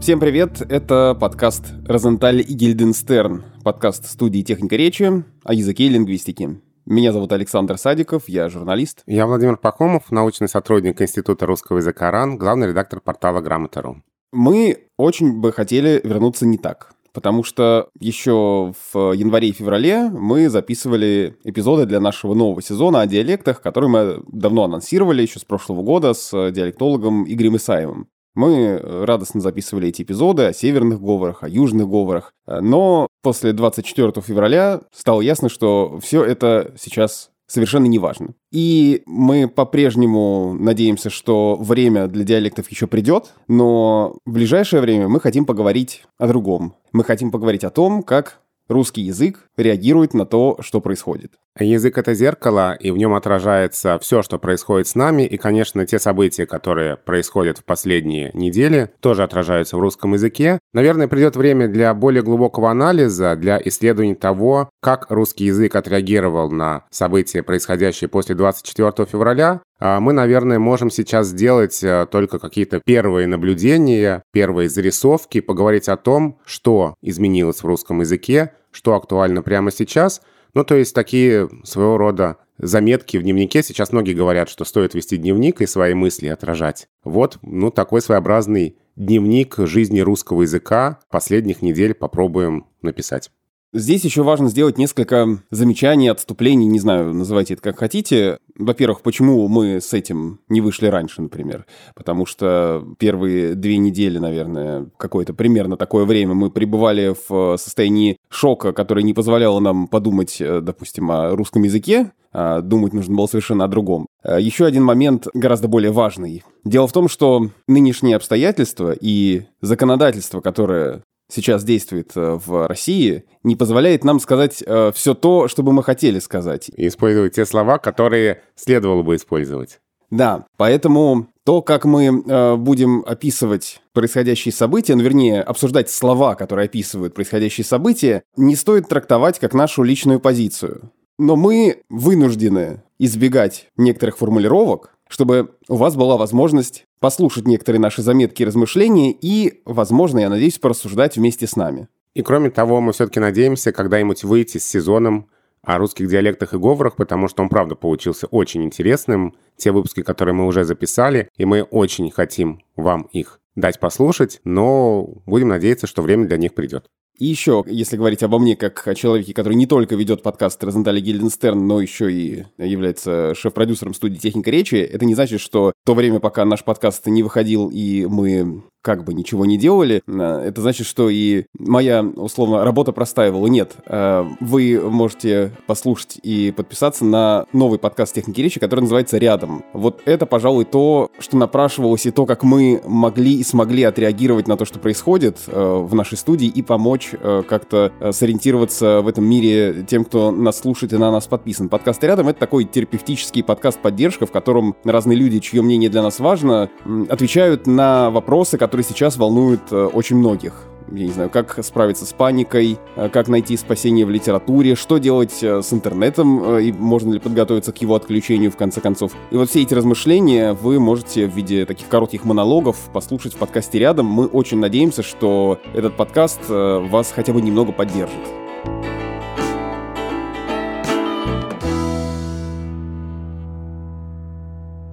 Всем привет, это подкаст «Розенталь и Гильденстерн», подкаст студии «Техника речи» о языке и лингвистике. Меня зовут Александр Садиков, я журналист. Я Владимир Пахомов, научный сотрудник Института русского языка РАН, главный редактор портала Грамота.ру. Мы очень бы хотели вернуться не так, потому что еще в январе и феврале мы записывали эпизоды для нашего нового сезона о диалектах, который мы давно анонсировали еще с прошлого года с диалектологом Игорем Исаевым. Мы э, радостно записывали эти эпизоды о северных говорах, о южных говорах, э, но после 24 февраля стало ясно, что все это сейчас совершенно не важно. И мы по-прежнему надеемся, что время для диалектов еще придет, но в ближайшее время мы хотим поговорить о другом. Мы хотим поговорить о том, как русский язык реагирует на то, что происходит. Язык — это зеркало, и в нем отражается все, что происходит с нами, и, конечно, те события, которые происходят в последние недели, тоже отражаются в русском языке. Наверное, придет время для более глубокого анализа, для исследования того, как русский язык отреагировал на события, происходящие после 24 февраля, а мы, наверное, можем сейчас сделать э, только какие-то первые наблюдения, первые зарисовки, поговорить о том, что изменилось в русском языке, что актуально прямо сейчас. Ну, то есть такие своего рода заметки в дневнике. Сейчас многие говорят, что стоит вести дневник и свои мысли отражать. Вот, ну, такой своеобразный дневник жизни русского языка последних недель попробуем написать. Здесь еще важно сделать несколько замечаний, отступлений, не знаю, называйте это как хотите. Во-первых, почему мы с этим не вышли раньше, например? Потому что первые две недели, наверное, какое-то примерно такое время мы пребывали в состоянии шока, которое не позволяло нам подумать, э, допустим, о русском языке, а думать нужно было совершенно о другом. Э, еще один момент гораздо более важный. Дело в том, что нынешние обстоятельства и законодательство, которое сейчас действует э, в России, не позволяет нам сказать э, все то, что бы мы хотели сказать. И использовать те слова, которые следовало бы использовать. Да, поэтому то, как мы э, будем описывать происходящие события, ну, вернее, обсуждать слова, которые описывают происходящие события, не стоит трактовать как нашу личную позицию. Но мы вынуждены избегать некоторых формулировок, чтобы у вас была возможность послушать некоторые наши заметки и размышления и, возможно, я надеюсь, порассуждать вместе с нами. И кроме того, мы все-таки надеемся когда-нибудь выйти с сезоном о русских диалектах и говорах, потому что он, правда, получился очень интересным. Те выпуски, которые мы уже записали, и мы очень хотим вам их дать послушать, но будем надеяться, что время для них придет. И еще, если говорить обо мне как о человеке, который не только ведет подкаст Розентали Гильденстерн, но еще и является шеф-продюсером студии «Техника речи», это не значит, что то время, пока наш подкаст не выходил и мы как бы ничего не делали, э, это значит, что и моя, условно, работа простаивала. Нет, э, вы можете послушать и подписаться на новый подкаст «Техники речи», который называется «Рядом». Вот это, пожалуй, то, что напрашивалось, и то, как мы могли и смогли отреагировать на то, что происходит э, в нашей студии, и помочь как-то сориентироваться в этом мире тем, кто нас слушает и на нас подписан. Подкаст «Рядом» — это такой терапевтический подкаст-поддержка, в котором разные люди, чье мнение для нас важно, отвечают на вопросы, которые который сейчас волнует э, очень многих. Я не знаю, как справиться с паникой, э, как найти спасение в литературе, что делать э, с интернетом, и можно ли подготовиться к его отключению в конце концов. И вот все эти размышления вы можете в виде таких коротких монологов послушать в подкасте рядом. Мы очень надеемся, что этот подкаст вас хотя бы немного поддержит.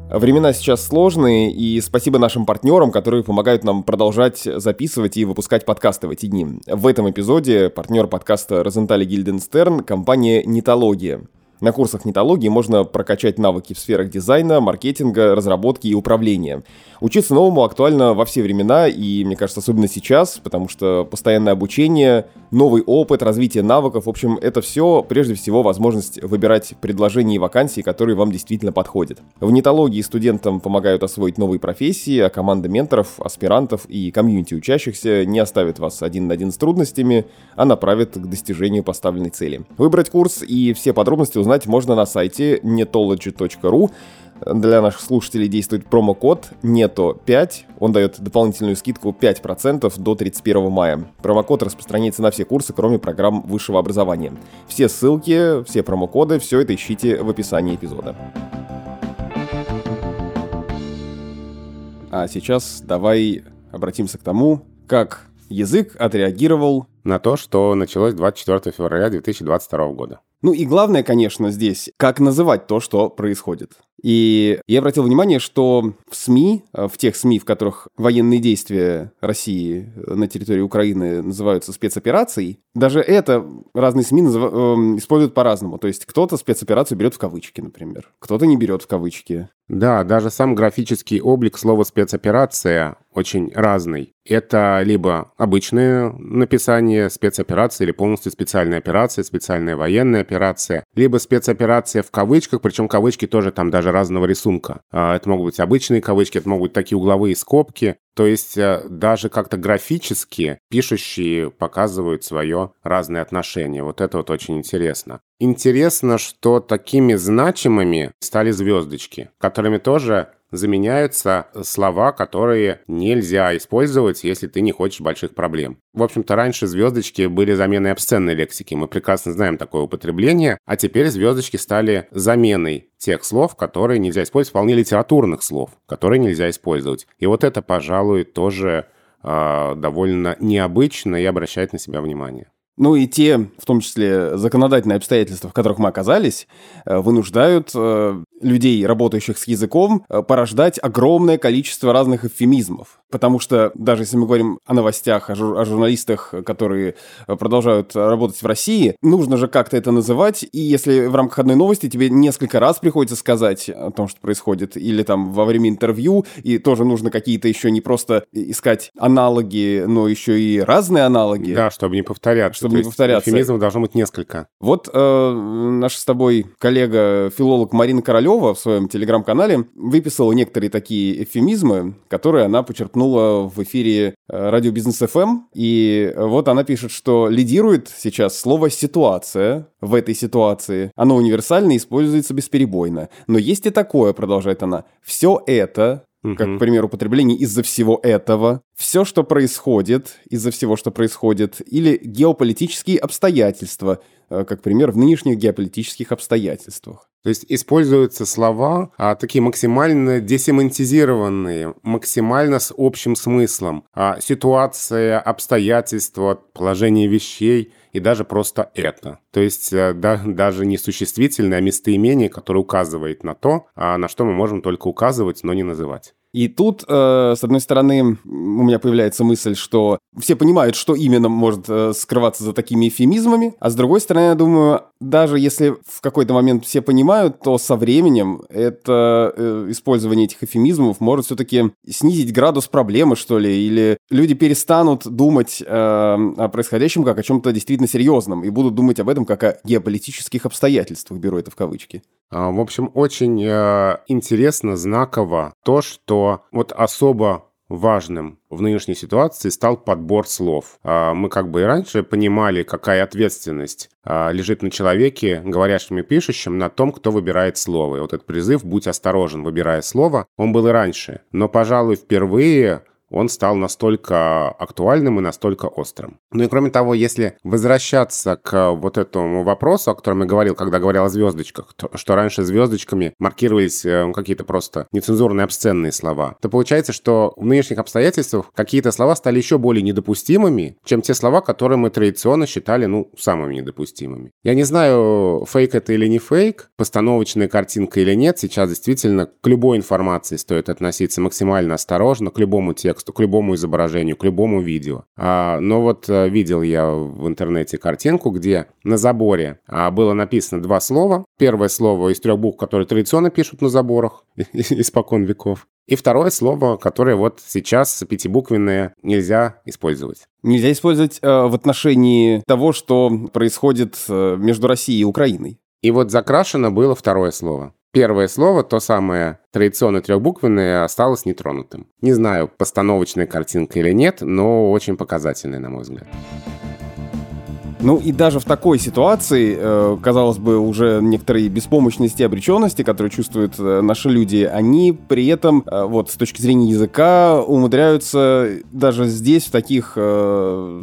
Времена сейчас сложные, и спасибо нашим партнерам, которые помогают нам продолжать записывать и выпускать подкасты в эти дни. В этом эпизоде партнер подкаста Розентали Гильденстерн – компания «Нитология». На курсах нетологии можно прокачать навыки в сферах дизайна, маркетинга, разработки и управления. Учиться новому актуально во все времена и, мне кажется, особенно сейчас, потому что постоянное обучение, новый опыт, развитие навыков, в общем, это все прежде всего возможность выбирать предложения и вакансии, которые вам действительно подходят. В нетологии студентам помогают освоить новые профессии, а команда менторов, аспирантов и комьюнити учащихся не оставит вас один на один с трудностями, а направит к достижению поставленной цели. Выбрать курс и все подробности узнать можно на сайте netology.ru. Для наших слушателей действует промокод NETO5. Он дает дополнительную скидку 5% до 31 мая. Промокод распространяется на все курсы, кроме программ высшего образования. Все ссылки, все промокоды, все это ищите в описании эпизода. А сейчас давай обратимся к тому, как язык отреагировал на то, что началось 24 февраля 2022 года. Ну и главное, конечно, здесь, как называть то, что происходит. И я обратил внимание, что в СМИ, в тех СМИ, в которых военные действия России на территории Украины называются спецоперацией, даже это разные СМИ назыв... э, используют по-разному. То есть кто-то спецоперацию берет в кавычки, например, кто-то не берет в кавычки. Да, даже сам графический облик слова «спецоперация» очень разный. Это либо обычное написание спецоперации или полностью специальная операция, специальная военная операция, либо спецоперация в кавычках, причем кавычки тоже там даже разного рисунка. А, это могут быть обычные кавычки, это могут быть такие угловые скобки. То есть э, даже как-то графически пишущие показывают свое разное отношение. Вот это вот очень интересно. Интересно, что такими значимыми стали звездочки, которыми тоже заменяются слова, которые нельзя использовать, если ты не хочешь больших проблем. В общем-то, раньше звездочки были заменой обсценной лексики. Мы прекрасно знаем такое употребление. А теперь звездочки стали заменой тех слов, которые нельзя использовать, вполне литературных слов, которые нельзя использовать. И вот это, пожалуй, тоже э, довольно необычно и обращает на себя внимание. Ну и те, в том числе законодательные обстоятельства, в которых мы оказались, э, вынуждают э, людей, работающих с языком, э, порождать огромное количество разных эвфемизмов. Потому что даже если мы говорим о новостях, о, жур- о журналистах, которые продолжают работать в России, нужно же как-то это называть. И если в рамках одной новости тебе несколько раз приходится сказать о том, что происходит, или там во время интервью, и тоже нужно какие-то еще не просто искать аналоги, но еще и разные аналоги. Да, чтобы не повторяться. Чтобы не повторяться. Эвфемизмов должно быть несколько. Вот э, наша с тобой коллега, филолог Марина Королева в своем телеграм-канале выписала некоторые такие эвфемизмы, которые она почерпнула в эфире э, радио Бизнес ФМ. И вот она пишет, что лидирует сейчас слово «ситуация» в этой ситуации. Оно универсально и используется бесперебойно. Но есть и такое, продолжает она. Все это как, к примеру, употребление из-за всего этого, все, что происходит из-за всего, что происходит, или геополитические обстоятельства, как пример в нынешних геополитических обстоятельствах. То есть используются слова а, такие максимально десемантизированные, максимально с общим смыслом. А, ситуация, обстоятельства, положение вещей и даже просто это. То есть да, даже не существительное, а местоимение, которое указывает на то, а, на что мы можем только указывать, но не называть. И тут, э, с одной стороны, у меня появляется мысль, что все понимают, что именно может э, скрываться за такими эфемизмами, а с другой стороны, я думаю, даже если в какой-то момент все понимают, то со временем это э, использование этих эфемизмов может все-таки снизить градус проблемы, что ли, или люди перестанут думать э, о происходящем как о чем-то действительно серьезном и будут думать об этом как о геополитических обстоятельствах, беру это в кавычки. А, в общем, очень э, интересно, знаково то, что вот особо важным в нынешней ситуации стал подбор слов. А, мы как бы и раньше понимали, какая ответственность а, лежит на человеке, говорящем и пишущем, на том, кто выбирает слово. И вот этот призыв «будь осторожен, выбирая слово», он был и раньше. Но, пожалуй, впервые он стал настолько актуальным и настолько острым. Ну и кроме того, если возвращаться к вот этому вопросу, о котором я говорил, когда говорил о звездочках, то, что раньше звездочками маркировались э, какие-то просто нецензурные обсценные слова, то получается, что в нынешних обстоятельствах какие-то слова стали еще более недопустимыми, чем те слова, которые мы традиционно считали, ну, самыми недопустимыми. Я не знаю, фейк это или не фейк, постановочная картинка или нет, сейчас действительно к любой информации стоит относиться максимально осторожно, к любому тексту, тексту, к любому изображению, к любому видео. А, но вот а, видел я в интернете картинку, где на заборе а, было написано два слова. Первое слово из трех букв, которые традиционно пишут на заборах испокон веков. И второе слово, которое вот сейчас пятибуквенное нельзя использовать. Нельзя использовать э, в отношении того, что происходит э, между Россией и Украиной. И вот закрашено было второе слово. Первое слово, то самое традиционно трехбуквенное, осталось нетронутым. Не знаю, постановочная картинка или нет, но очень показательная, на мой взгляд. Ну и даже в такой ситуации, э, казалось бы, уже некоторые беспомощности обреченности, которые чувствуют э, наши люди, они при этом, э, вот с точки зрения языка, умудряются даже здесь, в таких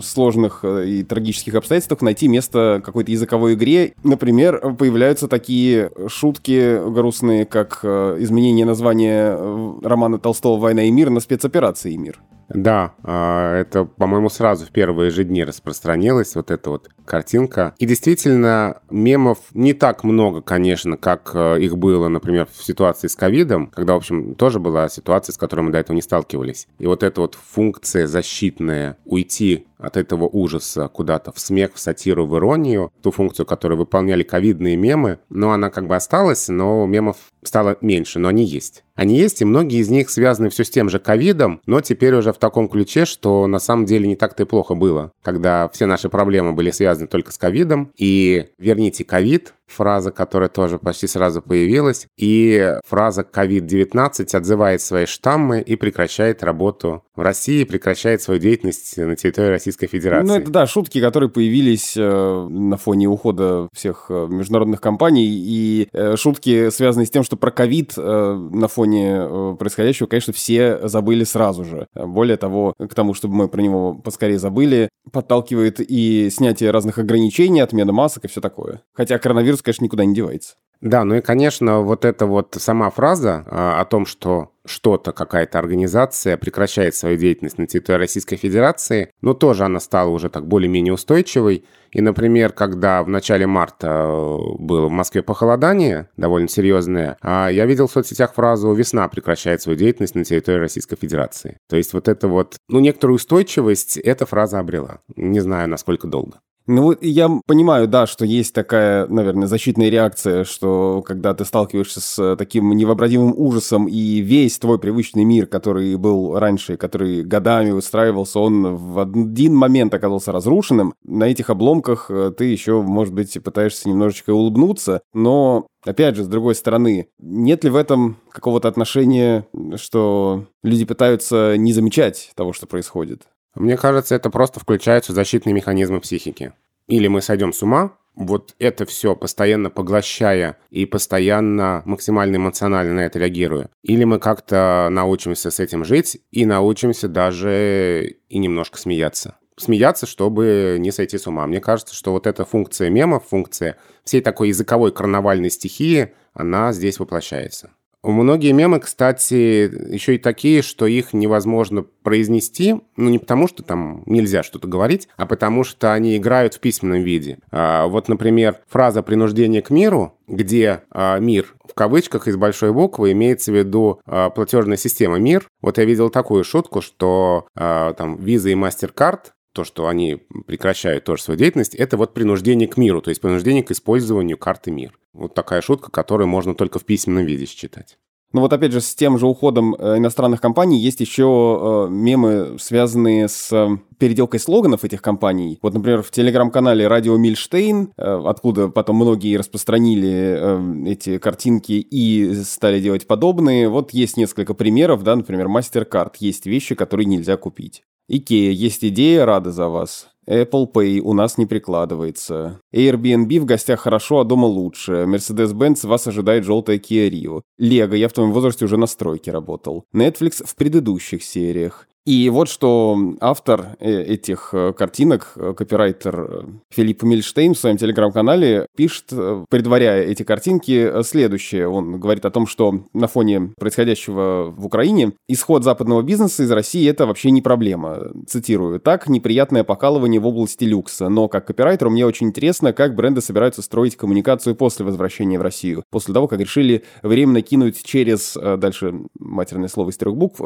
сложных и трагических обстоятельствах, найти место какой-то языковой игре. Например, появляются такие шутки грустные, как изменение названия романа Толстого «Война и мир» на спецоперации «Мир». Да, а, это, по-моему, сразу в первые же дни распространилась вот эта вот картинка. И действительно, мемов не так много, конечно, как э, их было, например, в ситуации с ковидом, когда, в общем, тоже была ситуация, с которой мы до этого не сталкивались. И вот эта вот функция защитная, уйти от этого ужаса куда-то в смех, в сатиру, в иронию, ту функцию, которую выполняли ковидные мемы, но она как бы осталась, но мемов стало меньше, но они есть. Они есть, и многие из них связаны все с тем же ковидом, но теперь уже в таком ключе, что на самом деле не так-то и плохо было, когда все наши проблемы были связаны только с ковидом, и верните ковид, фраза, которая тоже почти сразу появилась. И фраза COVID-19 отзывает свои штаммы и прекращает работу в России, прекращает свою деятельность на территории Российской Федерации. Ну, это да, шутки, которые появились э, на фоне ухода всех э, международных компаний. И э, шутки, связанные с тем, что про ковид э, на фоне э, происходящего, конечно, все забыли сразу же. Более того, к тому, чтобы мы про него поскорее забыли, подталкивает и снятие разных ограничений, отмена масок и все такое. Хотя коронавирус, конечно, никуда не девается. Да, ну и, конечно, вот эта вот сама фраза а, о том, что что-то, какая-то организация прекращает свою деятельность на территории Российской Федерации, но тоже она стала уже так более-менее устойчивой. И, например, когда в начале марта э, было в Москве похолодание, довольно серьезное, а я видел в соцсетях фразу «весна прекращает свою деятельность на территории Российской Федерации». То есть вот это вот, ну, некоторую устойчивость эта фраза обрела. Не знаю, насколько долго. Ну, я понимаю, да, что есть такая, наверное, защитная реакция, что когда ты сталкиваешься с таким невообразимым ужасом, и весь твой привычный мир, который был раньше, который годами выстраивался, он в один момент оказался разрушенным, на этих обломках э, ты еще, может быть, пытаешься немножечко улыбнуться, но Опять же, с другой стороны, нет ли в этом какого-то отношения, что люди пытаются не замечать того, что происходит? Мне кажется, это просто включаются защитные механизмы психики. Или мы сойдем с ума, вот это все постоянно поглощая и постоянно максимально эмоционально на это реагируя. Или мы как-то научимся с этим жить и научимся даже и немножко смеяться. Смеяться, чтобы не сойти с ума. Мне кажется, что вот эта функция мемов, функция всей такой языковой карнавальной стихии, она здесь воплощается. Многие мемы, кстати, еще и такие, что их невозможно произнести, ну не потому, что там нельзя что-то говорить, а потому что они играют в письменном виде. А, вот, например, фраза «принуждение к миру», где а, мир в кавычках из большой буквы имеется в виду а, платежная система МИР. Вот я видел такую шутку, что там Visa и MasterCard то, что они прекращают тоже свою деятельность, это вот принуждение к миру, то есть принуждение к использованию карты МИР. Вот такая шутка, которую можно только в письменном виде считать. Ну вот опять же, с тем же уходом э, иностранных компаний есть еще э, мемы, связанные с э, переделкой слоганов этих компаний. Вот, например, в телеграм-канале Радио Мильштейн, э, откуда потом многие распространили э, эти картинки и стали делать подобные, вот есть несколько примеров, да, например, MasterCard. Есть вещи, которые нельзя купить. Икея, есть идея, рада за вас. Apple Pay у нас не прикладывается. Airbnb в гостях хорошо, а дома лучше. Mercedes-Benz вас ожидает желтая Kia Rio. Лего, я в твоем возрасте уже на стройке работал. Netflix в предыдущих сериях. И вот что автор э, этих э, картинок, э, копирайтер Филипп Мильштейн в своем телеграм-канале пишет, предваряя эти картинки, следующее. Он говорит о том, что на фоне происходящего в Украине исход западного бизнеса из России – это вообще не проблема. Цитирую. «Так, неприятное покалывание в области люкса, но как копирайтеру мне очень интересно, как бренды собираются строить коммуникацию после возвращения в Россию, после того, как решили временно кинуть через, дальше матерное слово из трех букв,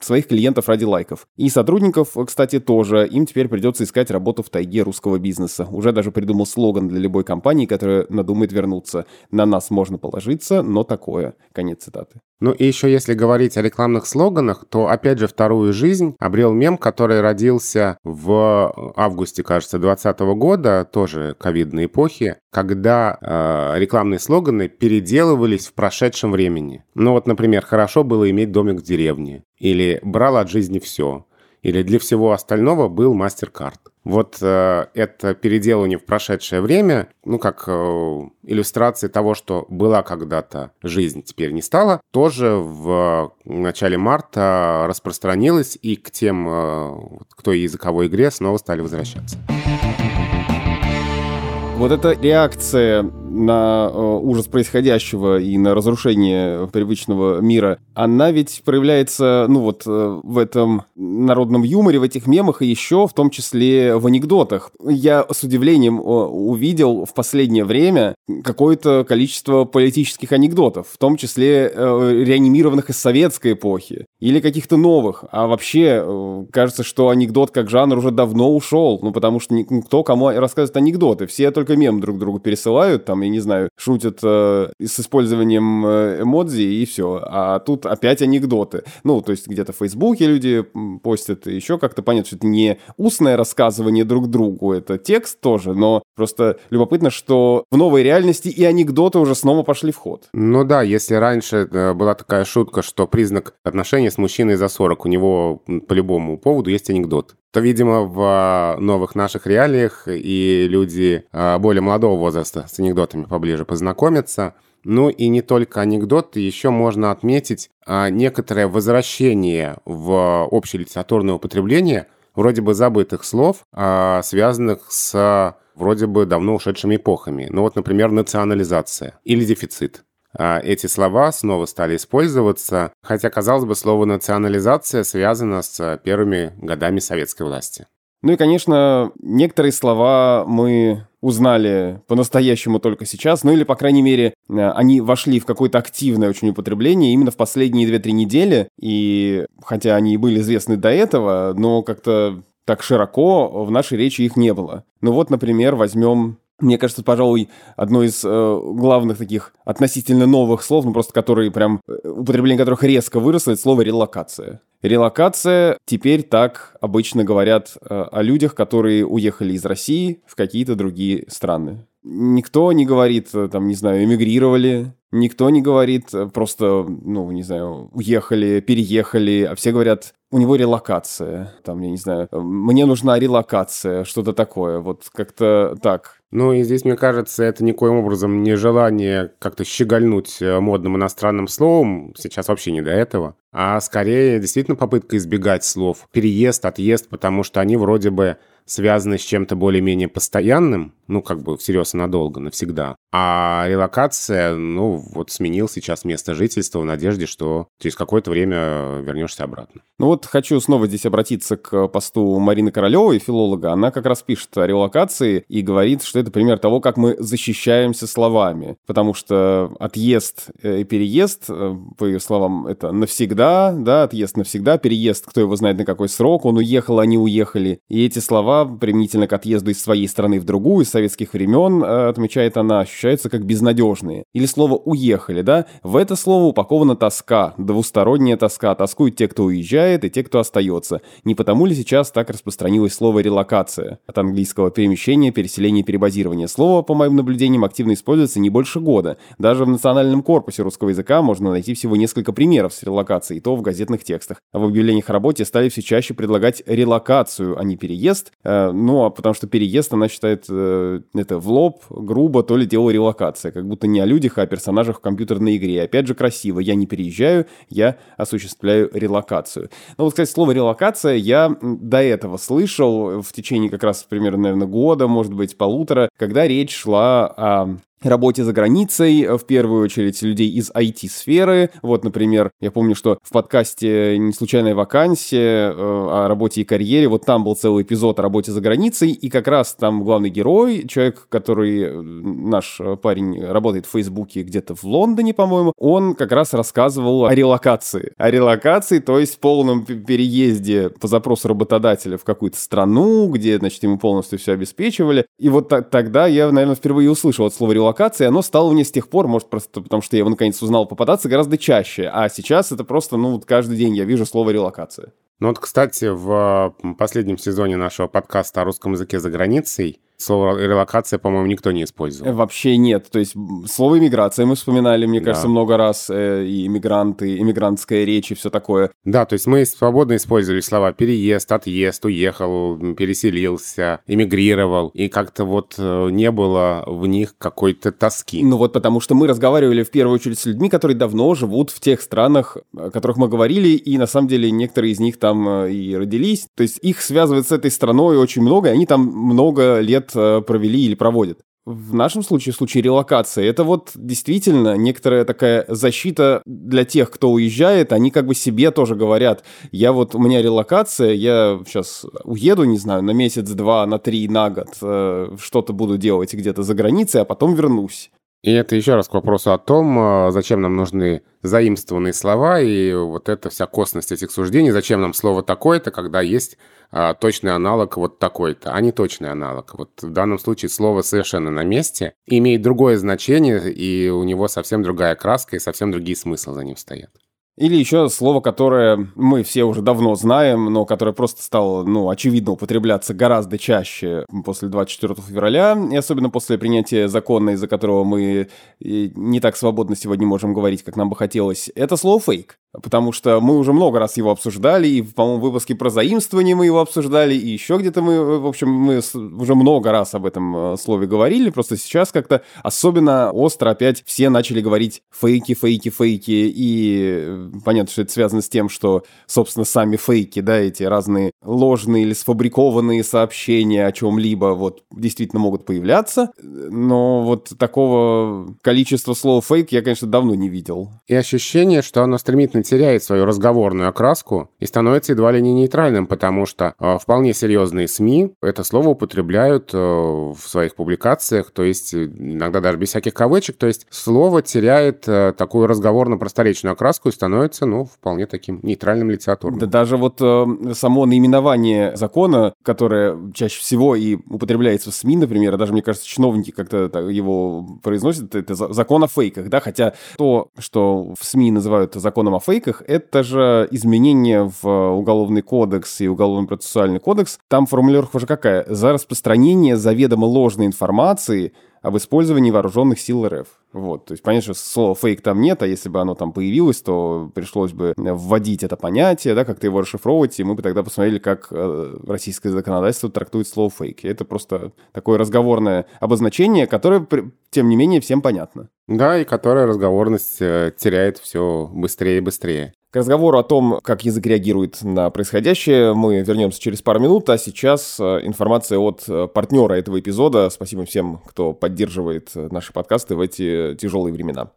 своих клиентов ради ради. И сотрудников, кстати, тоже. Им теперь придется искать работу в тайге русского бизнеса. Уже даже придумал слоган для любой компании, которая надумает вернуться. На нас можно положиться, но такое. Конец цитаты. Ну и еще если говорить о рекламных слоганах, то опять же вторую жизнь обрел мем, который родился в августе, кажется, 2020 года, тоже ковидной эпохи, когда э, рекламные слоганы переделывались в прошедшем времени. Ну вот, например, «Хорошо было иметь домик в деревне» или «Брал от жизни все» или «Для всего остального был мастер-карт». Вот э, это переделывание в прошедшее время, ну, как э, иллюстрация того, что была когда-то жизнь, теперь не стала, тоже в начале марта распространилось и к тем, э, к языковой игре снова стали возвращаться. Вот эта реакция на э, ужас происходящего и на разрушение привычного мира, она ведь проявляется, ну вот, э, в этом народном юморе, в этих мемах и еще в том числе в анекдотах. Я с удивлением увидел в последнее время какое-то количество политических анекдотов, в том числе реанимированных из советской эпохи или каких-то новых. А вообще, кажется, что анекдот как жанр уже давно ушел, ну потому что никто кому рассказывает анекдоты, все только мем друг другу пересылают, там, я не знаю, шутят э, с использованием э, эмодзи и все. А тут опять анекдоты. Ну, то есть где-то в Фейсбуке люди постят, еще как-то понятно, что это не устное рассказывание друг другу, это текст тоже, но просто любопытно, что в новой реальности и анекдоты уже снова пошли в ход. Ну да, если раньше э, была такая шутка, что признак отношений с мужчиной за 40, у него по любому поводу есть анекдот то, видимо, в а, новых наших реалиях и люди а, более молодого возраста с анекдотами поближе познакомятся. Ну и не только анекдоты, еще можно отметить а, некоторое возвращение в общее литературное употребление вроде бы забытых слов, связанных с вроде бы давно ушедшими эпохами. Ну вот, например, национализация или дефицит. А, эти слова снова стали использоваться, хотя, казалось бы, слово «национализация» связано с первыми годами советской власти. Ну и, конечно, некоторые слова мы узнали по-настоящему только сейчас, ну или, по крайней мере, они вошли в какое-то активное очень употребление именно в последние 2-3 недели, и хотя они и были известны до этого, но как-то так широко в нашей речи их не было. Ну вот, например, возьмем мне кажется, пожалуй, одно из э, главных таких относительно новых слов, ну просто которые прям, э, употребление которых резко выросло, это слово «релокация». Релокация теперь так обычно говорят э, о людях, которые уехали из России в какие-то другие страны. Никто не говорит, э, там, не знаю, эмигрировали, никто не говорит э, просто, ну, не знаю, уехали, переехали, а все говорят, у него релокация, там, я не знаю, мне нужна релокация, что-то такое, вот как-то так. Ну и здесь, мне кажется, это никоим образом не желание как-то щегольнуть э, модным иностранным словом, сейчас вообще не до этого, а скорее действительно попытка избегать слов переезд, отъезд, потому что они вроде бы связаны с чем-то более-менее постоянным, ну, как бы всерьез и надолго, навсегда. А релокация, ну, вот сменил сейчас место жительства в надежде, что через какое-то время вернешься обратно. Ну вот хочу снова здесь обратиться к посту Марины Королевой, филолога. Она как раз пишет о релокации и говорит, что это пример того, как мы защищаемся словами. Потому что отъезд э, и переезд, э, по ее словам, это навсегда, да, отъезд навсегда, переезд, кто его знает на какой срок, он уехал, они уехали. И эти слова применительно к отъезду из своей страны в другую, советских времен, э, отмечает она, ощущаются как безнадежные. Или слово «уехали», да? В это слово упакована тоска, двусторонняя тоска. Тоскуют те, кто уезжает, и те, кто остается. Не потому ли сейчас так распространилось слово «релокация»? От английского перемещение, переселение, перебазирование. Слово, по моим наблюдениям, активно используется не больше года. Даже в национальном корпусе русского языка можно найти всего несколько примеров с релокацией, и то в газетных текстах. А в объявлениях о работе стали все чаще предлагать релокацию, а не переезд. Э, ну, а потому что переезд она считает э, это в лоб, грубо, то ли дело релокация. Как будто не о людях, а о персонажах в компьютерной игре. Опять же, красиво. Я не переезжаю, я осуществляю релокацию. Ну вот, кстати, слово релокация я до этого слышал в течение как раз примерно, наверное, года, может быть, полутора, когда речь шла о работе за границей, э, в первую очередь людей из IT-сферы. Вот, например, я помню, что в подкасте «Не случайная вакансия» э, о работе и карьере, вот там был целый эпизод о работе за границей, и как раз там главный герой, человек, который, э, наш парень, работает в Фейсбуке где-то в Лондоне, по-моему, он как раз рассказывал о релокации. О релокации, то есть полном переезде по запросу работодателя в какую-то страну, где, значит, ему полностью все обеспечивали. И вот тогда я, наверное, впервые услышал от слова релокация локации, оно стало мне с тех пор, может, просто потому что я его наконец узнал, попадаться гораздо чаще. А сейчас это просто, ну, вот каждый день я вижу слово релокация. Ну вот, кстати, в последнем сезоне нашего подкаста о русском языке за границей Слово релокация, по-моему, никто не использовал. Вообще нет. То есть слово иммиграция мы вспоминали, мне да. кажется, много раз. Э, и иммигранты, иммигрантская речь и все такое. Да, то есть мы свободно использовали слова переезд, отъезд, уехал, переселился, эмигрировал. И как-то вот э, не было в них какой-то тоски. Ну вот потому что мы разговаривали в первую очередь с людьми, которые давно живут в тех странах, о которых мы говорили, и на самом деле некоторые из них там э, и родились. То есть их связывает с этой страной очень много, и они там много лет лет э, провели или проводят. в нашем случае, в случае релокации, это вот действительно некоторая такая защита для тех, кто уезжает, они как бы себе тоже говорят, я вот, у меня релокация, я сейчас уеду, не знаю, на месяц, два, на три, на год, э, что-то буду делать где-то за границей, а потом вернусь. И это еще раз к вопросу о том, э, зачем нам нужны заимствованные слова и вот эта вся косность этих суждений, зачем нам слово такое-то, когда есть а, точный аналог вот такой-то, а не точный аналог. Вот в данном случае слово совершенно на месте, имеет другое значение, и у него совсем другая краска и совсем другие смыслы за ним стоят. Или еще слово, которое мы все уже давно знаем, но которое просто стало, ну, очевидно употребляться гораздо чаще после 24 февраля, и особенно после принятия закона, из-за которого мы не так свободно сегодня можем говорить, как нам бы хотелось. Это слово «фейк». Потому что мы уже много раз его обсуждали, и, по-моему, в выпуске про заимствование мы его обсуждали, и еще где-то мы, в общем, мы уже много раз об этом э, слове говорили, просто сейчас как-то особенно остро опять все начали говорить фейки, фейки, фейки, и э, понятно, что это связано с тем, что, собственно, сами фейки, да, эти разные ложные или сфабрикованные сообщения о чем-либо вот действительно могут появляться, но вот такого количества слов фейк я, конечно, давно не видел. И ощущение, что оно стремительно теряет свою разговорную окраску и становится едва ли не нейтральным, потому что э, вполне серьезные СМИ это слово употребляют э, в своих публикациях, то есть э, иногда даже без всяких кавычек, то есть слово теряет э, такую разговорно-просторечную окраску и становится, ну, вполне таким нейтральным литературным. Да даже вот э, само наименование закона, которое чаще всего и употребляется в СМИ, например, а даже, мне кажется, чиновники как-то его произносят, это закон о фейках, да, хотя то, что в СМИ называют законом о фейках, это же изменение в Уголовный кодекс и Уголовно-процессуальный кодекс. Там формулировка уже какая? За распространение заведомо ложной информации об использовании вооруженных сил РФ. Вот, то есть понятно, что слова фейк там нет, а если бы оно там появилось, то пришлось бы вводить это понятие, да, как-то его расшифровывать, и мы бы тогда посмотрели, как э, российское законодательство трактует слово фейк. И это просто такое разговорное обозначение, которое, тем не менее, всем понятно. Да, и которая разговорность э, теряет все быстрее и быстрее. К разговору о том, как язык реагирует на происходящее, мы вернемся через пару минут, а сейчас э, информация от э, партнера этого эпизода. Спасибо всем, кто поддерживает э, наши подкасты в эти тяжелые времена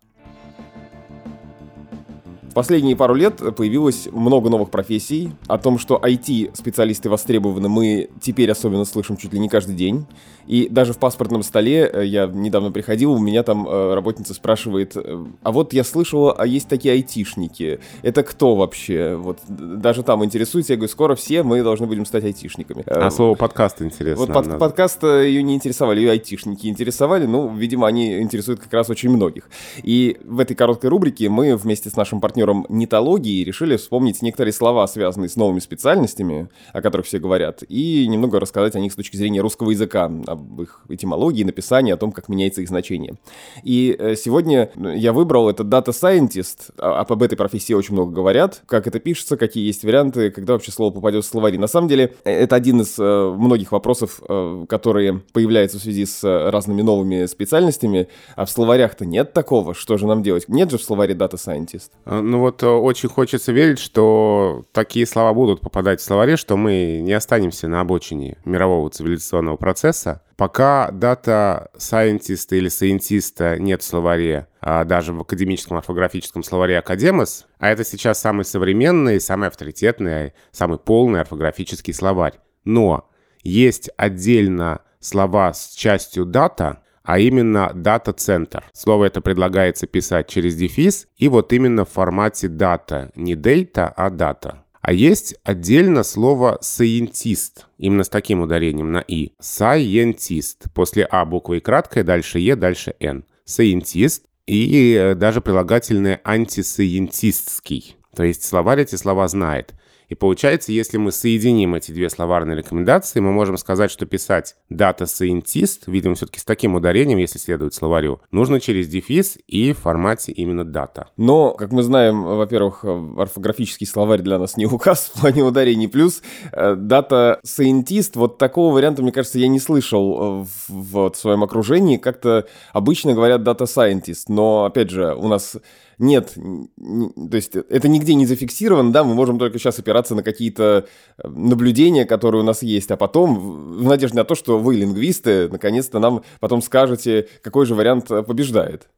последние пару лет появилось много новых профессий. О том, что IT-специалисты востребованы, мы теперь особенно слышим чуть ли не каждый день. И даже в паспортном столе, э, я недавно приходил, у меня там э, работница спрашивает, э, а вот я слышала, а есть такие айтишники. Это кто вообще? Вот даже там интересуется, я говорю, скоро все мы должны будем стать айтишниками. А слово подкаст интересно. Вот под, подкаст ее не интересовали, ее айтишники интересовали, ну, видимо, они интересуют как раз очень многих. И в этой короткой рубрике мы вместе с нашим партнером партнером нетологии решили вспомнить некоторые слова, связанные с новыми специальностями, о которых все говорят, и немного рассказать о них с точки зрения русского языка, об их этимологии, написании, о том, как меняется их значение. И э, сегодня я выбрал этот Data Scientist, а, об этой профессии очень много говорят, как это пишется, какие есть варианты, когда вообще слово попадет в словари. На самом деле, э, это один из э, многих вопросов, которые появляются в связи с разными новыми специальностями, а в словарях-то нет такого, что же нам делать? Нет же в словаре Data Scientist. Ну, ну вот э, очень хочется верить, что такие слова будут попадать в словари, что мы не останемся на обочине мирового цивилизационного процесса. Пока дата scientist или scientist нет в словаре, а даже в академическом орфографическом словаре Академос, а это сейчас самый современный, самый авторитетный, самый полный орфографический словарь. Но есть отдельно слова с частью дата, а именно дата-центр. Слово это предлагается писать через дефис и вот именно в формате дата. Не дейта, а дата. А есть отдельно слово scientist, именно с таким ударением на «и». Scientist. После «а» буква и краткая, дальше «е», дальше «н». Scientist и э, даже прилагательное антисcientistский. То есть словарь эти слова знает. И получается, если мы соединим эти две словарные рекомендации, мы можем сказать, что писать data scientist, видимо, все-таки с таким ударением, если следует словарю, нужно через дефис и в формате именно data. Но, как мы знаем, во-первых, орфографический словарь для нас не указ в плане ударений, плюс э, data scientist, вот такого варианта, мне кажется, я не слышал э, в, своем окружении, как-то обычно говорят data scientist, но, опять же, у нас нет, то есть это нигде не зафиксировано, да, мы можем только сейчас опираться на какие-то э, наблюдения, которые у нас есть, а потом, в надежде на то, что вы, лингвисты, наконец-то нам потом скажете, какой же вариант э, побеждает.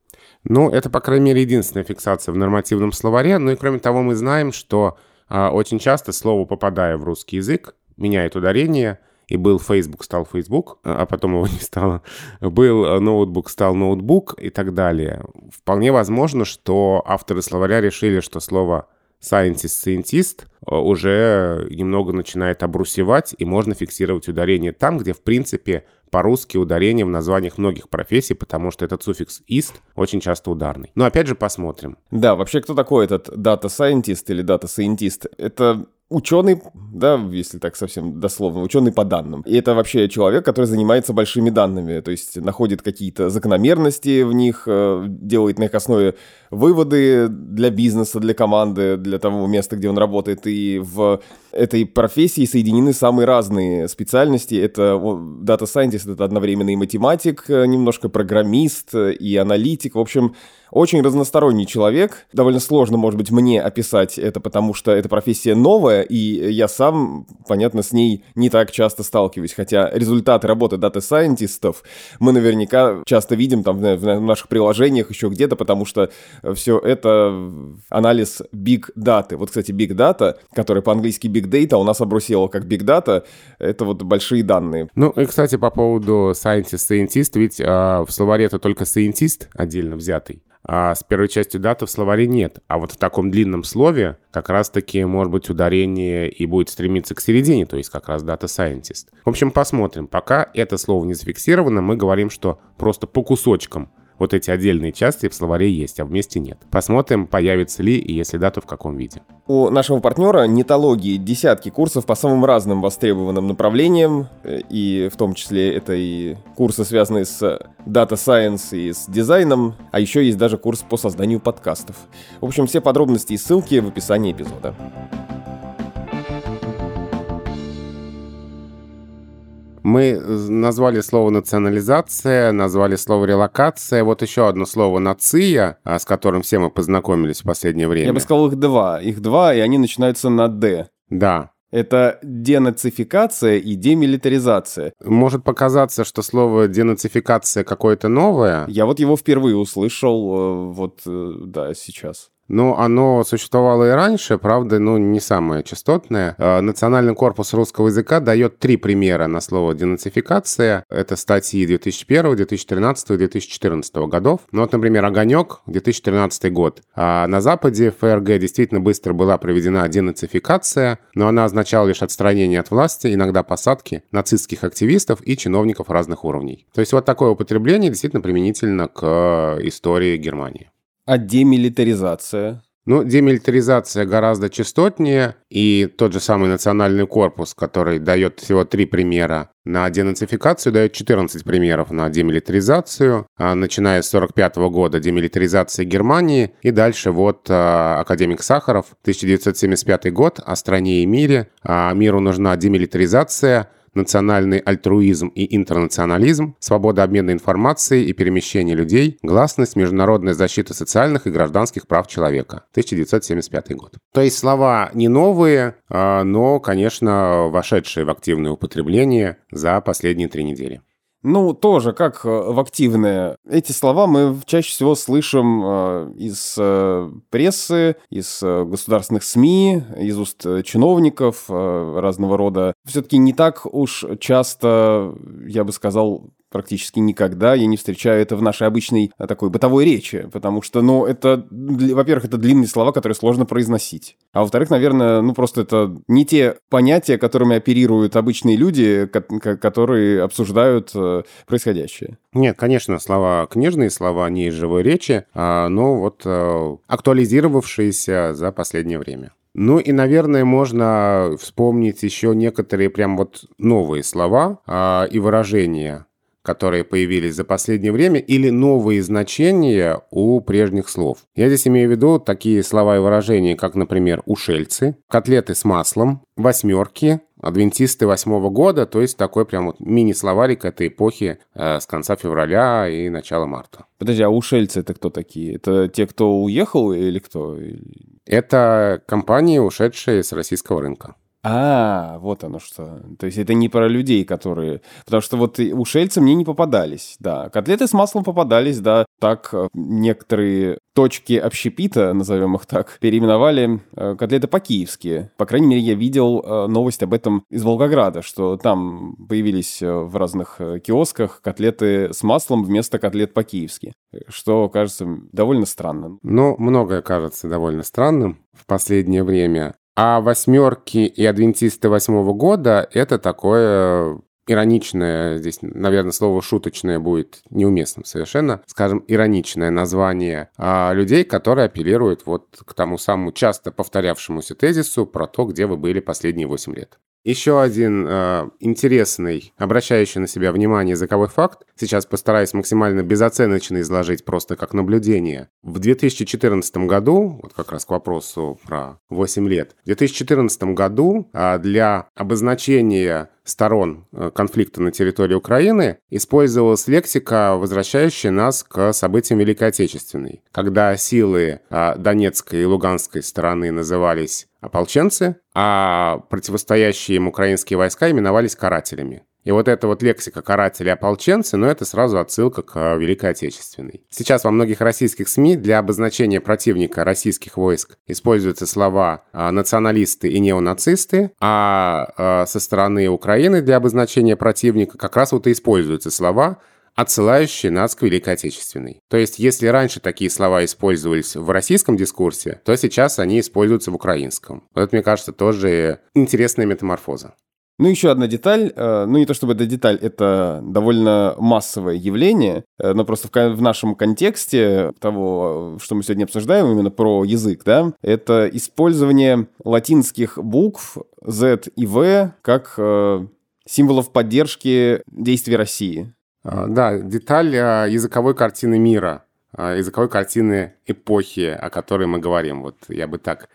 Ну, это, по крайней мере, единственная фиксация в нормативном словаре. Ну и кроме того, мы знаем, что а, очень часто слово, попадая в русский язык, меняет ударение, и был Facebook, стал Facebook, а потом его не стало. Был э, ноутбук, стал ноутбук и так далее. Вполне возможно, что авторы словаря решили, что слово scientist, scientist уже немного начинает обрусевать, и можно фиксировать ударение там, где, в принципе, по-русски ударение в названиях многих профессий, потому что этот суффикс «ist» очень часто ударный. Но опять же посмотрим. Да, вообще кто такой этот scientist или scientist? Это ученый, да, если так совсем дословно, ученый по данным. И это вообще человек, который занимается большими данными, то есть находит какие-то закономерности в них, э, делает на их основе выводы для бизнеса, для команды, для того места, где он работает. И в этой профессии соединены самые разные специальности. Это Scientist — это одновременно и математик, э, немножко программист, э, и аналитик. В общем, очень разносторонний человек. Довольно сложно, может быть, мне описать это, потому что эта профессия новая, и я сам, понятно, с ней не так часто сталкиваюсь. Хотя результаты работы дата-сайентистов мы наверняка часто видим там в наших приложениях еще где-то, потому что все это анализ big data. Вот, кстати, big data, который по-английски big data, у нас обрусило как big data, это вот большие данные. Ну, и, кстати, по поводу scientist, scientist, ведь э, в словаре это только scientist отдельно взятый. А с первой частью даты в словаре нет. А вот в таком длинном слове как раз-таки, может быть, ударение и будет стремиться к середине, то есть как раз дата scientist. В общем, посмотрим. Пока это слово не зафиксировано, мы говорим, что просто по кусочкам вот эти отдельные части в словаре есть, а вместе нет. Посмотрим, появится ли и если да, то в каком виде. У нашего партнера нетологии десятки курсов по самым разным востребованным направлениям, э, и в том числе это и курсы, связанные с Data Science и с дизайном, а еще есть даже курс по созданию подкастов. В общем, все подробности и ссылки в описании эпизода. Мы назвали слово национализация, назвали слово релокация. Вот еще одно слово нация, а, с которым все мы познакомились в последнее время. Я бы сказал их два. Их два, и они начинаются на «д». Да. Это денацификация и демилитаризация. Может показаться, что слово денацификация какое-то новое. Я вот его впервые услышал, э, вот, э, да, сейчас. Ну, оно существовало и раньше, правда, ну, не самое частотное. А, Национальный корпус русского языка дает три примера на слово «денацификация». Это статьи 2001, 2013 и 2014 годов. Ну, вот, например, «Огонек», 2013 год. А на Западе ФРГ действительно быстро была проведена денацификация, но она означала лишь отстранение от власти, иногда посадки нацистских активистов и чиновников разных уровней. То есть вот такое употребление действительно применительно к истории Германии. А демилитаризация? Ну, демилитаризация гораздо частотнее, и тот же самый национальный корпус, который дает всего три примера на денацификацию, дает 14 примеров на демилитаризацию, а, начиная с 1945 года демилитаризация Германии, и дальше вот а, академик Сахаров, 1975 год, о стране и мире, а, миру нужна демилитаризация, национальный альтруизм и интернационализм, свобода обмена информацией и перемещения людей, гласность, международная защита социальных и гражданских прав человека. 1975 год. То есть слова не новые, а, но, конечно, вошедшие в активное употребление за последние три недели. Ну, тоже как э, в активное. Эти слова мы чаще всего слышим э, из э, прессы, из государственных СМИ, из уст чиновников разного рода. Все-таки не так уж часто, я бы сказал, практически никогда я не встречаю это в нашей обычной а, такой бытовой речи, потому что, ну, это, во-первых, это длинные слова, которые сложно произносить, а во-вторых, наверное, ну, просто это не те понятия, которыми оперируют обычные люди, которые обсуждают э, происходящее. Нет, конечно, слова книжные, слова не из живой речи, а, но вот э, актуализировавшиеся за последнее время. Ну и, наверное, можно вспомнить еще некоторые прям вот новые слова а, и выражения, которые появились за последнее время, или новые значения у прежних слов. Я здесь имею в виду такие слова и выражения, как, например, ушельцы, котлеты с маслом, восьмерки, адвентисты восьмого года, то есть такой прям вот мини-словарик этой эпохи э, с конца февраля и начала марта. Подожди, а ушельцы это кто такие? Это те, кто уехал или кто? Это компании, ушедшие с российского рынка. А, вот оно что. То есть это не про людей, которые... Потому что вот ушельцы мне не попадались, да. Котлеты с маслом попадались, да. Так э, некоторые точки общепита, назовем их так, переименовали э, котлеты по-киевски. По крайней мере, я видел э, новость об этом из Волгограда, что там появились в разных киосках котлеты с маслом вместо котлет по-киевски. Что кажется довольно странным. Ну, многое кажется довольно странным в последнее время. А восьмерки и адвентисты восьмого года — это такое ироничное, здесь, наверное, слово шуточное будет неуместным совершенно, скажем, ироничное название а, людей, которые апеллируют вот к тому самому часто повторявшемуся тезису про то, где вы были последние 8 лет. Еще один э, интересный, обращающий на себя внимание языковой факт, сейчас постараюсь максимально безоценочно изложить просто как наблюдение. В 2014 году, вот как раз к вопросу про 8 лет, в 2014 году э, для обозначения сторон э, конфликта на территории Украины использовалась лексика, возвращающая нас к событиям Великой Отечественной, когда силы э, Донецкой и Луганской стороны назывались ополченцы, а противостоящие им украинские войска именовались карателями. И вот эта вот лексика каратели ополченцы, но ну, это сразу отсылка к э, Великой Отечественной. Сейчас во многих российских СМИ для обозначения противника российских войск используются слова э, националисты и неонацисты, а э, со стороны Украины для обозначения противника как раз вот и используются слова отсылающие нас к Великой Отечественной. То есть, если раньше такие слова использовались в российском дискурсе, то сейчас они используются в украинском. Вот, мне кажется, тоже интересная метаморфоза. Ну, еще одна деталь, э, ну не то чтобы это деталь, это довольно массовое явление, э, но просто в, нашем контексте того, что мы сегодня обсуждаем, именно про язык, да, это использование латинских букв Z и V как э, символов поддержки действий России. А, да, деталь а, языковой картины мира, а, языковой картины эпохи, о которой мы говорим. Вот я бы так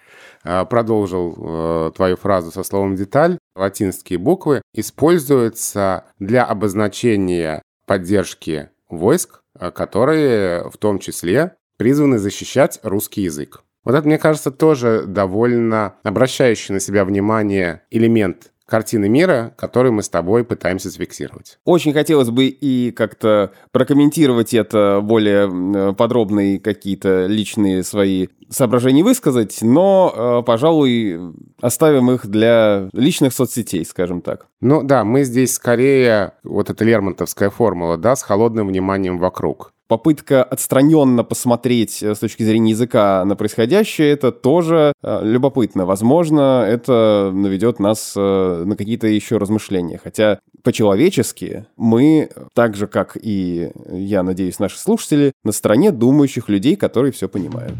продолжил твою фразу со словом «деталь». Латинские буквы используются для обозначения поддержки войск, которые в том числе призваны защищать русский язык. Вот это, мне кажется, тоже довольно обращающий на себя внимание элемент картины мира, которую мы с тобой пытаемся зафиксировать. Очень хотелось бы и как-то прокомментировать это более подробные какие-то личные свои соображения высказать, но, э, пожалуй, оставим их для личных соцсетей, скажем так. Ну да, мы здесь скорее, вот эта лермонтовская формула, да, с холодным вниманием вокруг попытка отстраненно посмотреть э, с точки зрения языка на происходящее, это тоже э, любопытно. Возможно, это наведет нас э, на какие-то еще размышления. Хотя по-человечески мы, так же, как и, я надеюсь, наши слушатели, на стороне думающих людей, которые все понимают.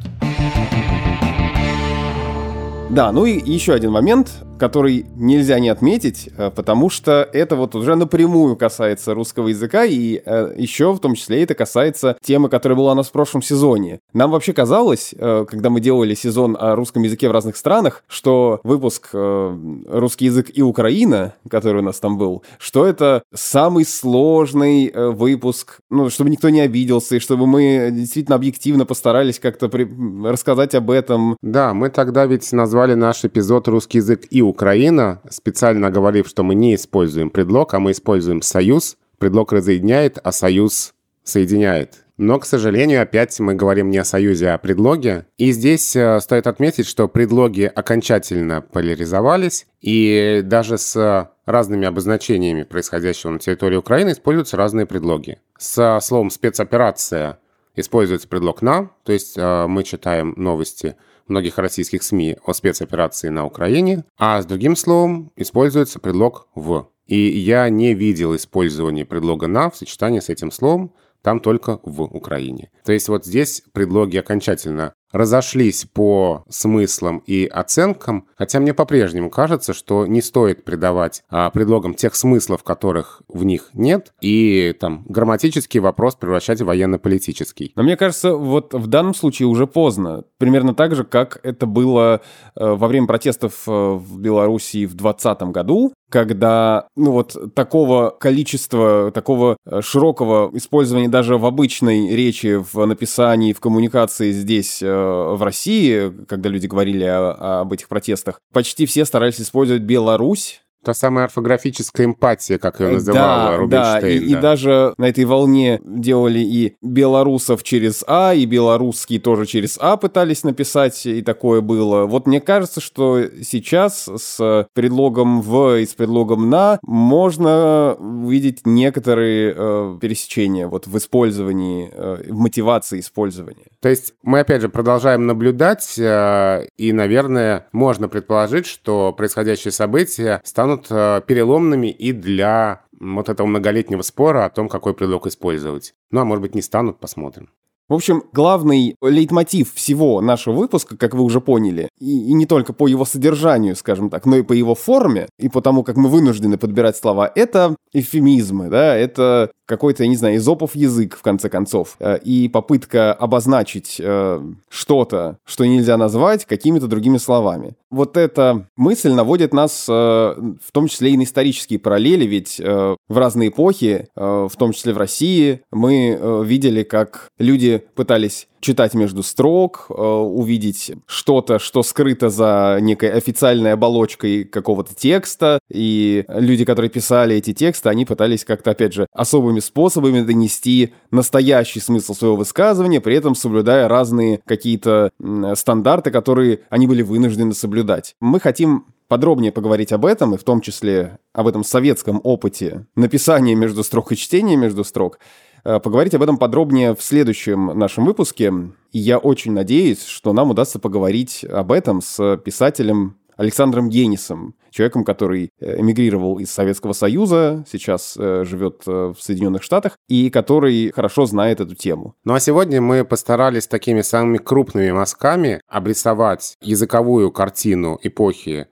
Да, ну и еще один момент который нельзя не отметить, э, потому что это вот уже напрямую касается русского языка, и э, еще в том числе это касается темы, которая была у нас в прошлом сезоне. Нам вообще казалось, э, когда мы делали сезон о русском языке в разных странах, что выпуск «Русский язык и Украина», который у нас там был, что это самый сложный выпуск, ну, чтобы никто не обиделся, и чтобы мы действительно объективно постарались как-то при... рассказать об этом. Да, мы тогда ведь назвали наш эпизод «Русский язык и Украина, специально говорив, что мы не используем предлог, а мы используем союз. Предлог разъединяет, а союз соединяет. Но, к сожалению, опять мы говорим не о союзе, а о предлоге. И здесь э, стоит отметить, что предлоги окончательно поляризовались, и даже с разными обозначениями происходящего на территории Украины используются разные предлоги. Со словом «спецоперация» используется предлог «на», то есть э, мы читаем новости – многих российских СМИ о спецоперации на Украине, а с другим словом используется предлог «в». И я не видел использования предлога «на» в сочетании с этим словом, там только в Украине. То есть вот здесь предлоги окончательно разошлись по смыслам и оценкам, хотя мне по-прежнему кажется, что не стоит придавать а, предлогам тех смыслов, которых в них нет, и там грамматический вопрос превращать в военно-политический. Но мне кажется, вот в данном случае уже поздно. Примерно так же, как это было э, во время протестов э, в Белоруссии в 2020 году, когда, ну вот, такого количества, такого э, широкого использования даже в обычной речи, в написании, в коммуникации здесь, в России, когда люди говорили об этих протестах, почти все старались использовать Беларусь Та самая орфографическая эмпатия, как ее называла да, Рубинштейн. Да, и, да. и даже на этой волне делали и белорусов через А, и белорусский тоже через А пытались написать, и такое было. Вот мне кажется, что сейчас с предлогом «в» и с предлогом «на» можно увидеть некоторые э, пересечения вот в использовании, э, в мотивации использования. То есть мы, опять же, продолжаем наблюдать, э, и, наверное, можно предположить, что происходящие события станут станут э, переломными и для вот этого многолетнего спора о том, какой предлог использовать. Ну, а может быть, не станут, посмотрим. В общем, главный лейтмотив всего нашего выпуска, как вы уже поняли, и, и не только по его содержанию, скажем так, но и по его форме, и по тому, как мы вынуждены подбирать слова, это эвфемизмы, да, это какой-то, я не знаю, изопов язык, в конце концов, э, и попытка обозначить э, что-то, что нельзя назвать какими-то другими словами. Вот эта мысль наводит нас э, в том числе и на исторические параллели, ведь в разные эпохи, в том числе в России, мы видели, как люди пытались читать между строк, э, увидеть что-то, что скрыто за некой официальной оболочкой какого-то текста, и люди, которые писали эти тексты, они пытались как-то, опять же, особыми способами донести настоящий смысл своего высказывания, при этом соблюдая разные какие-то стандарты, которые они были вынуждены соблюдать. Мы хотим подробнее поговорить об этом, и в том числе об этом советском опыте написания между строк и чтения между строк, поговорить об этом подробнее в следующем нашем выпуске. И я очень надеюсь, что нам удастся поговорить об этом с писателем Александром Генисом, человеком, который э, эмигрировал из Советского Союза, сейчас э, живет в Соединенных Штатах, и который хорошо знает эту тему. Ну а сегодня мы постарались такими самыми крупными мазками обрисовать языковую картину эпохи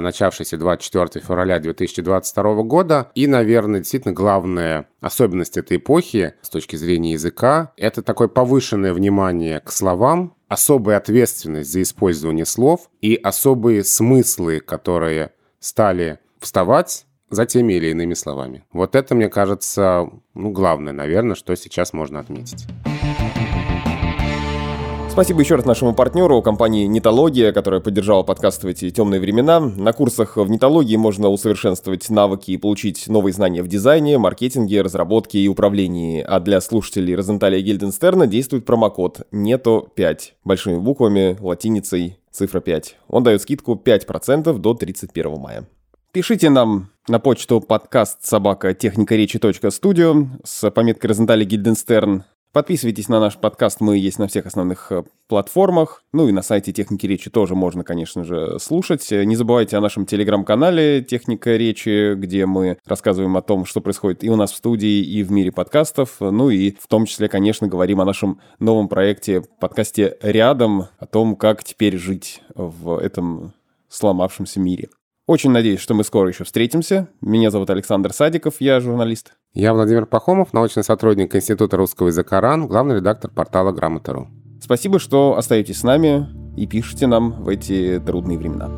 начавшейся 24 февраля 2022 года. И, наверное, действительно главная особенность этой эпохи с точки зрения языка — это такое повышенное внимание к словам, особая ответственность за использование слов и особые смыслы, которые стали вставать за теми или иными словами. Вот это, мне кажется, ну, главное, наверное, что сейчас можно отметить. Спасибо еще раз нашему партнеру, компании Нитология, которая поддержала подкаст в эти темные времена. На курсах в Нитологии можно усовершенствовать навыки и получить новые знания в дизайне, маркетинге, разработке и управлении. А для слушателей Розенталя Гильденстерна действует промокод NETO5 большими буквами, латиницей, цифра 5. Он дает скидку 5% до 31 мая. Пишите нам на почту подкаст собака техника речи студио с пометкой Розентали Гильденстерн Подписывайтесь на наш подкаст, мы есть на всех основных э, платформах. Ну и на сайте Техники Речи тоже можно, конечно же, слушать. Не забывайте о нашем телеграм-канале Техника Речи, где мы рассказываем о том, что происходит и у нас в студии, и в мире подкастов. Ну и в том числе, конечно, говорим о нашем новом проекте, подкасте «Рядом», о том, как теперь жить в этом сломавшемся мире. Очень надеюсь, что мы скоро еще встретимся. Меня зовут Александр Садиков, я журналист. Я Владимир Пахомов, научный сотрудник Института русского языка РАН, главный редактор портала Грамота.ру. Спасибо, что остаетесь с нами и пишете нам в эти трудные времена.